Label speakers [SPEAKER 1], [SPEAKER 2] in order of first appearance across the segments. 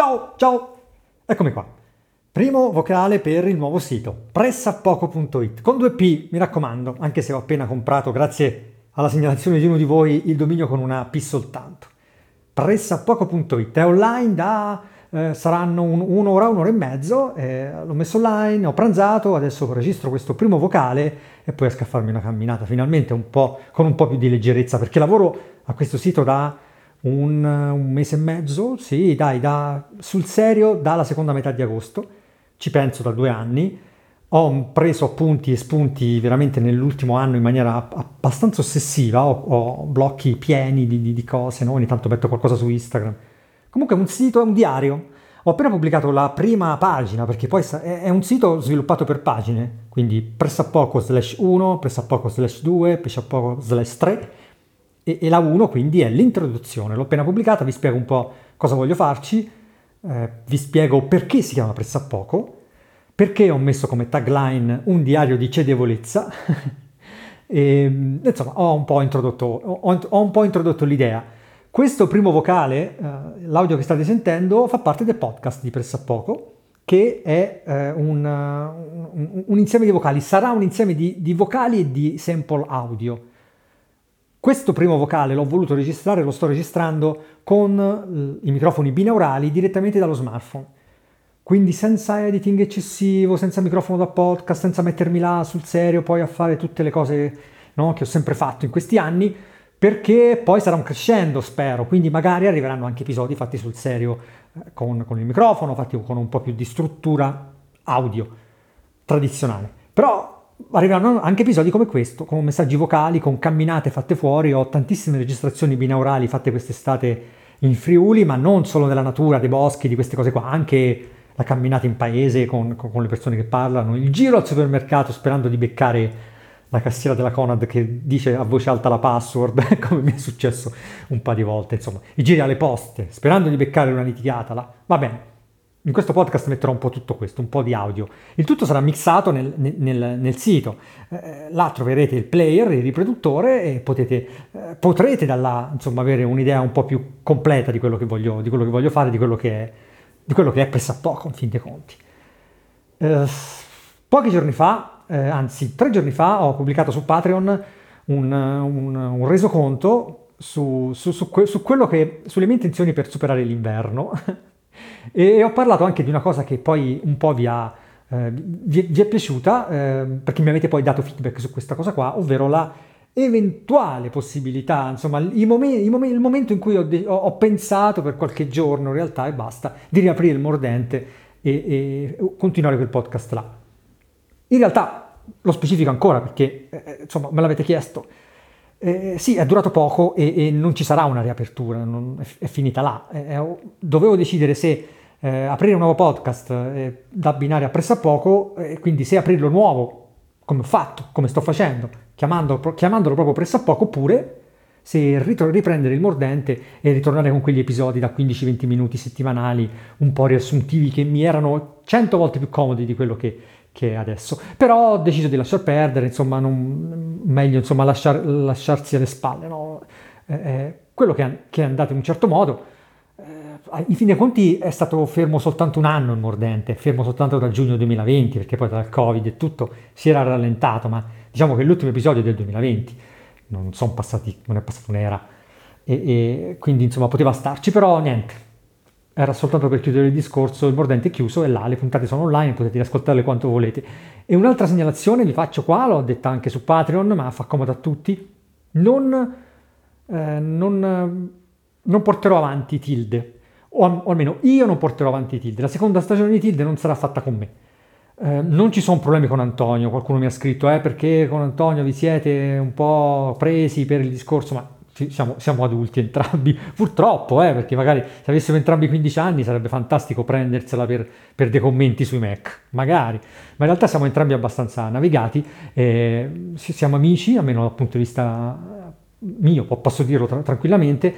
[SPEAKER 1] Ciao, ciao! Eccomi qua. Primo vocale per il nuovo sito, pressapoco.it, con due P, mi raccomando, anche se ho appena comprato, grazie alla segnalazione di uno di voi, il dominio con una P soltanto. Pressapoco.it è online da... Eh, saranno un, un'ora, un'ora e mezzo, eh, l'ho messo online, ho pranzato, adesso registro questo primo vocale e poi a farmi una camminata finalmente un po', con un po' più di leggerezza, perché lavoro a questo sito da un, un mese e mezzo, sì, dai, da, sul serio dalla seconda metà di agosto, ci penso da due anni, ho preso appunti e spunti veramente nell'ultimo anno in maniera abbastanza ossessiva, ho, ho blocchi pieni di, di, di cose, no? ogni tanto metto qualcosa su Instagram. Comunque è un sito, è un diario. Ho appena pubblicato la prima pagina perché poi è un sito sviluppato per pagine, quindi pressappoco slash 1, pressappoco slash 2, pressappoco slash 3 e, e la 1 quindi è l'introduzione. L'ho appena pubblicata, vi spiego un po' cosa voglio farci, eh, vi spiego perché si chiama Pressappoco, perché ho messo come tagline un diario di cedevolezza e insomma ho un po' introdotto, ho, ho un po introdotto l'idea. Questo primo vocale, eh, l'audio che state sentendo, fa parte del podcast di Pressappoco, che è eh, un, un, un, insieme di vocali, sarà un insieme di, di vocali e di sample audio. Questo primo vocale l'ho voluto registrare, lo sto registrando con i microfoni binaurali direttamente dallo smartphone. Quindi senza editing eccessivo, senza microfono da podcast, senza mettermi là sul serio poi a fare tutte le cose no, che ho sempre fatto in questi anni, perché poi sarà un crescendo, spero. Quindi magari arriveranno anche episodi fatti sul serio eh, con, con il microfono, fatti con un po' più di struttura audio tradizionale. Però arriveranno anche episodi come questo, con messaggi vocali, con camminate fatte fuori. Ho tantissime registrazioni binaurali fatte quest'estate in Friuli, ma non solo nella natura, dei boschi, di queste cose qua, anche la camminata in paese con, con, le persone che parlano, il giro al supermercato sperando di beccare la cassiera della Conad che dice a voce alta la password, come mi è successo un paio di volte, insomma, i giri alle poste, sperando di beccare una litigata là. Va bene, in questo podcast metterò un po' tutto questo, un po' di audio. Il tutto sarà mixato nel, nel, nel sito. Eh, là troverete il player, il riproduttore e potete, eh, potrete da insomma, avere un'idea un po' più completa di quello che voglio, di quello che voglio fare, di quello che è, di quello che è pressappoco, in fin dei conti. Eh, pochi giorni fa, eh, anzi tre giorni fa, ho pubblicato su Patreon un, un, un resoconto su, su, su, su quello che, sulle mie intenzioni per superare l'inverno. E ho parlato anche di una cosa che poi un po' vi, ha, eh, vi, vi è piaciuta, eh, perché mi avete poi dato feedback su questa cosa qua, ovvero la eventuale possibilità, insomma, il, momen- il, momen- il momento in cui ho, de- ho, pensato per qualche giorno, in realtà e basta, di riaprire il mordente e, e continuare quel podcast là. In realtà lo specifico ancora perché, eh, insomma, me l'avete chiesto. Eh, sì, è durato poco e, e, non ci sarà una riapertura, non, è, è, finita là. Eh, dovevo decidere se eh, aprire un nuovo podcast eh, da abbinare a pressappoco, e quindi se aprirlo nuovo, come ho fatto, come sto facendo, chiamandolo, chiamandolo proprio pressappoco, oppure se riprendere il mordente e ritornare con quegli episodi da 15-20 minuti settimanali, un po' riassuntivi, che mi erano 100 volte più comodi di quello che che adesso. Però ho deciso di lasciar perdere, insomma, non, meglio insomma, lasciar, lasciarsi alle spalle. No? Eh, eh, quello che, che, è andato in un certo modo, eh, in fin dei conti è stato fermo soltanto un anno il mordente, fermo soltanto dal giugno 2020, perché poi dal Covid e tutto si era rallentato, ma diciamo che l'ultimo episodio è del 2020, non, sono passati, non è passata un'era, e, e quindi insomma poteva starci, però niente, era soltanto per chiudere il discorso, il mordente è chiuso e là le puntate sono online, potete riascoltarle quanto volete. E un'altra segnalazione vi faccio qua, l'ho detta anche su Patreon, ma fa comodo a tutti, non, eh, non, non porterò avanti Tilde, o, o, almeno io non porterò avanti Tilde, la seconda stagione di Tilde non sarà fatta con me. Eh, non ci sono problemi con Antonio, qualcuno mi ha scritto, eh, perché con Antonio vi siete un po' presi per il discorso, ma siamo, siamo, adulti entrambi, purtroppo, eh, perché magari se avessimo entrambi 15 anni sarebbe fantastico prendersela per, per, dei commenti sui Mac, magari, ma in realtà siamo entrambi abbastanza navigati, eh, siamo amici, almeno dal punto di vista mio, posso dirlo tra, tranquillamente,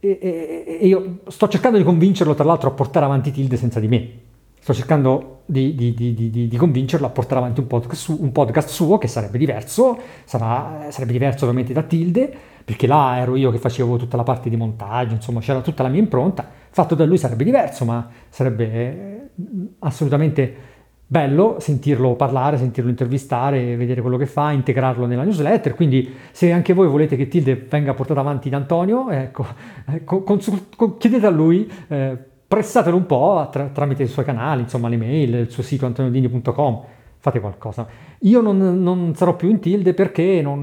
[SPEAKER 1] e, e, e, io sto cercando di convincerlo tra l'altro a portare avanti Tilde senza di me, sto cercando di, di, di, di, convincerlo a portare avanti un podcast, su, un podcast suo che sarebbe diverso, sarà, sarebbe diverso ovviamente da Tilde, perché là ero io che facevo tutta la parte di montaggio, insomma c'era tutta la mia impronta, fatto da lui sarebbe diverso, ma sarebbe eh, assolutamente bello sentirlo parlare, sentirlo intervistare, vedere quello che fa, integrarlo nella newsletter. Quindi, se anche voi volete che Tilde venga portata avanti da Antonio, ecco, eh, consult- chiedete a lui, eh, pressatelo un po' tra- tramite i suoi canali, insomma, le mail, il suo sito antoniodini.com. Fate qualcosa. Io non, non sarò più in Tilde perché non,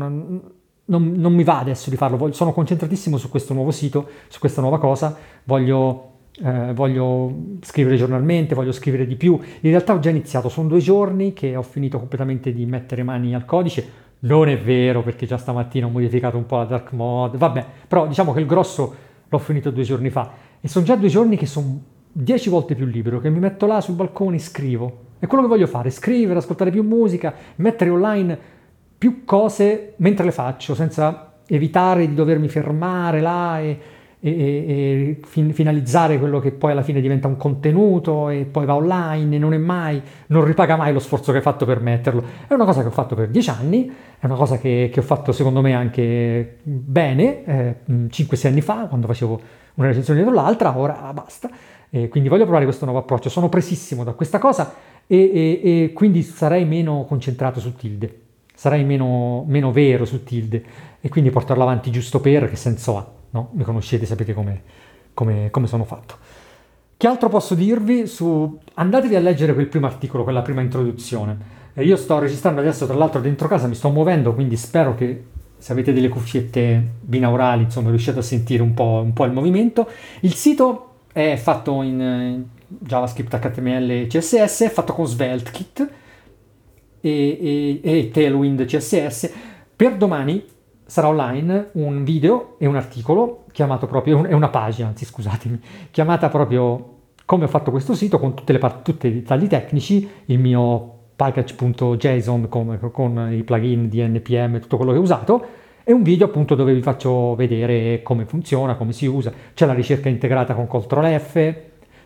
[SPEAKER 1] non, non, mi va adesso di farlo. Sono concentratissimo su questo nuovo sito, su questa nuova cosa. Voglio eh, voglio scrivere giornalmente, voglio scrivere di più. In realtà ho già iniziato, sono due giorni che ho finito completamente di mettere mani al codice. Non è vero perché già stamattina ho modificato un po' la dark mode, vabbè, però diciamo che il grosso l'ho finito due giorni fa e sono già due giorni che sono dieci volte più libero, che mi metto là sul balcone e scrivo. È quello che voglio fare, scrivere, ascoltare più musica, mettere online più cose mentre le faccio, senza evitare di dovermi fermare là e e, e fin, finalizzare quello che poi alla fine diventa un contenuto e poi va online e non è mai, non ripaga mai lo sforzo che hai fatto per metterlo. È una cosa che ho fatto per dieci anni, è una cosa che, che ho fatto secondo me anche bene, eh, 5-6 anni fa, quando facevo una recensione dietro l'altra, ora basta. E quindi voglio provare questo nuovo approccio, sono presissimo da questa cosa e, e, e quindi sarei meno concentrato su tilde, sarei meno, meno vero su tilde e quindi portarlo avanti giusto per, che senso ha? no? Mi conoscete, sapete come, come, come sono fatto. Che altro posso dirvi su... Andatevi a leggere quel primo articolo, quella prima introduzione. Io sto registrando adesso, tra l'altro, dentro casa, mi sto muovendo, quindi spero che se avete delle cuffiette binaurali, insomma, riusciate a sentire un po', un po il movimento. Il sito è fatto in JavaScript, HTML e CSS, è fatto con SvelteKit e, e, e Tailwind CSS. Per domani sarà online un video e un articolo chiamato proprio, è una pagina, anzi scusatemi, chiamata proprio come ho fatto questo sito con tutte le tutti i dettagli tecnici, il mio package.json con, con i plugin di npm tutto quello che ho usato e un video appunto dove vi faccio vedere come funziona, come si usa, c'è la ricerca integrata con Ctrl F,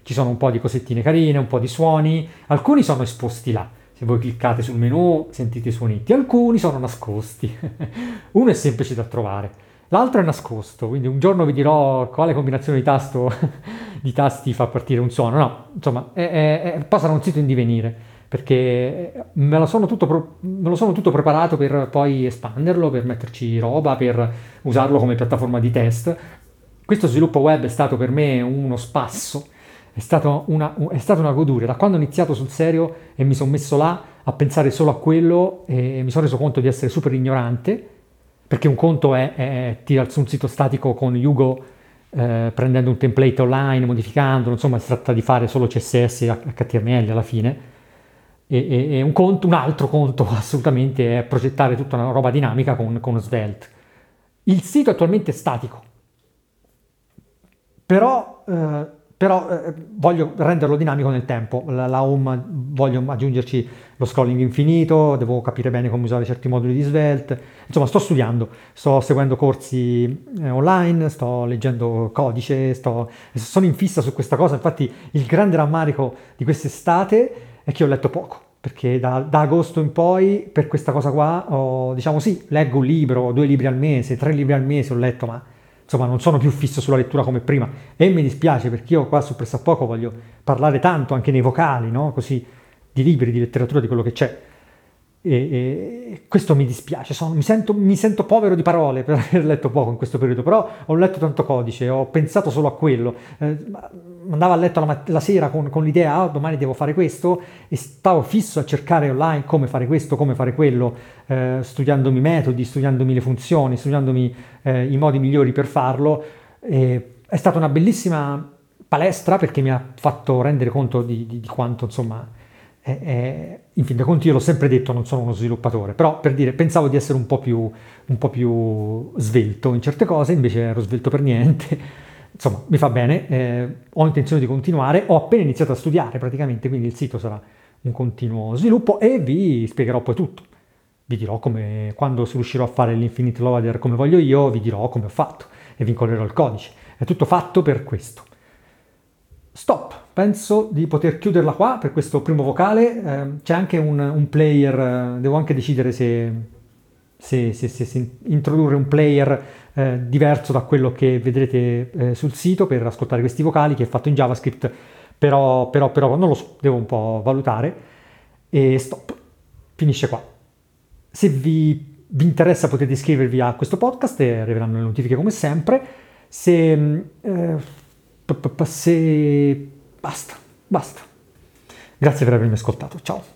[SPEAKER 1] ci sono un po' di cosettine carine, un po' di suoni, alcuni sono esposti là. Se voi cliccate sul menu sentite i suonetti, alcuni sono nascosti, uno è semplice da trovare, l'altro è nascosto, quindi un giorno vi dirò quale combinazione di, tasto, di tasti fa partire un suono, no, insomma, è, è, è, sarà un sito in divenire, perché me lo, sono tutto, me lo sono tutto preparato per poi espanderlo, per metterci roba, per usarlo come piattaforma di test. Questo sviluppo web è stato per me uno spasso, è stata una, è stata una goduria. Da quando ho iniziato sul serio e mi sono messo là a pensare solo a quello e mi sono reso conto di essere super ignorante, perché un conto è, è tirare su un sito statico con Yugo eh, prendendo un template online, modificandolo, insomma si tratta di fare solo CSS e HTML alla fine. E, e, un, conto, un altro conto assolutamente è progettare tutta una roba dinamica con, con Svelte. Il sito è attualmente statico, però eh, però eh, voglio renderlo dinamico nel tempo. La, la, home voglio aggiungerci lo scrolling infinito, devo capire bene come usare certi moduli di Svelte. Insomma, sto studiando, sto seguendo corsi eh, online, sto leggendo codice, sto, sono in fissa su questa cosa. Infatti, il grande rammarico di quest'estate è che ho letto poco. Perché da, da agosto in poi, per questa cosa qua, ho, diciamo sì, leggo un libro, due libri al mese, tre libri al mese ho letto, ma insomma non sono più fisso sulla lettura come prima e mi dispiace perché io qua su Pressapoco voglio parlare tanto anche nei vocali, no? così di libri, di letteratura, di quello che c'è. E, e questo mi dispiace, sono, mi, sento, mi, sento, povero di parole per aver letto poco in questo periodo, però ho letto tanto codice, ho pensato solo a quello. Eh, andavo a letto la, la sera con, con l'idea, oh, domani devo fare questo, e stavo fisso a cercare online come fare questo, come fare quello, eh, studiandomi i metodi, studiandomi le funzioni, studiandomi eh, i modi migliori per farlo. E è stata una bellissima palestra perché mi ha fatto rendere conto di, di, di quanto, insomma, eh, eh, in fin dei conti io l'ho sempre detto, non sono uno sviluppatore, però per dire, pensavo di essere un po' più, un po più svelto in certe cose, invece ero svelto per niente. Insomma, mi fa bene, eh, ho intenzione di continuare, ho appena iniziato a studiare praticamente, quindi il sito sarà un continuo sviluppo e vi spiegherò poi tutto. Vi dirò come, quando riuscirò a fare l'infinite loader come voglio io, vi dirò come ho fatto e vi incollerò il codice. È tutto fatto per questo stop. Penso di poter chiuderla qua per questo primo vocale. Eh, c'è anche un, un player, eh, devo anche decidere se, se, se, se introdurre un player eh, diverso da quello che vedrete eh, sul sito per ascoltare questi vocali che è fatto in JavaScript, però, però, però non lo so, devo un po' valutare. E stop, finisce qua. Se vi vi interessa potete iscrivervi a questo podcast e arriveranno le notifiche come sempre. Se, mm, eh, se basta, basta. Grazie per avermi ascoltato. Ciao.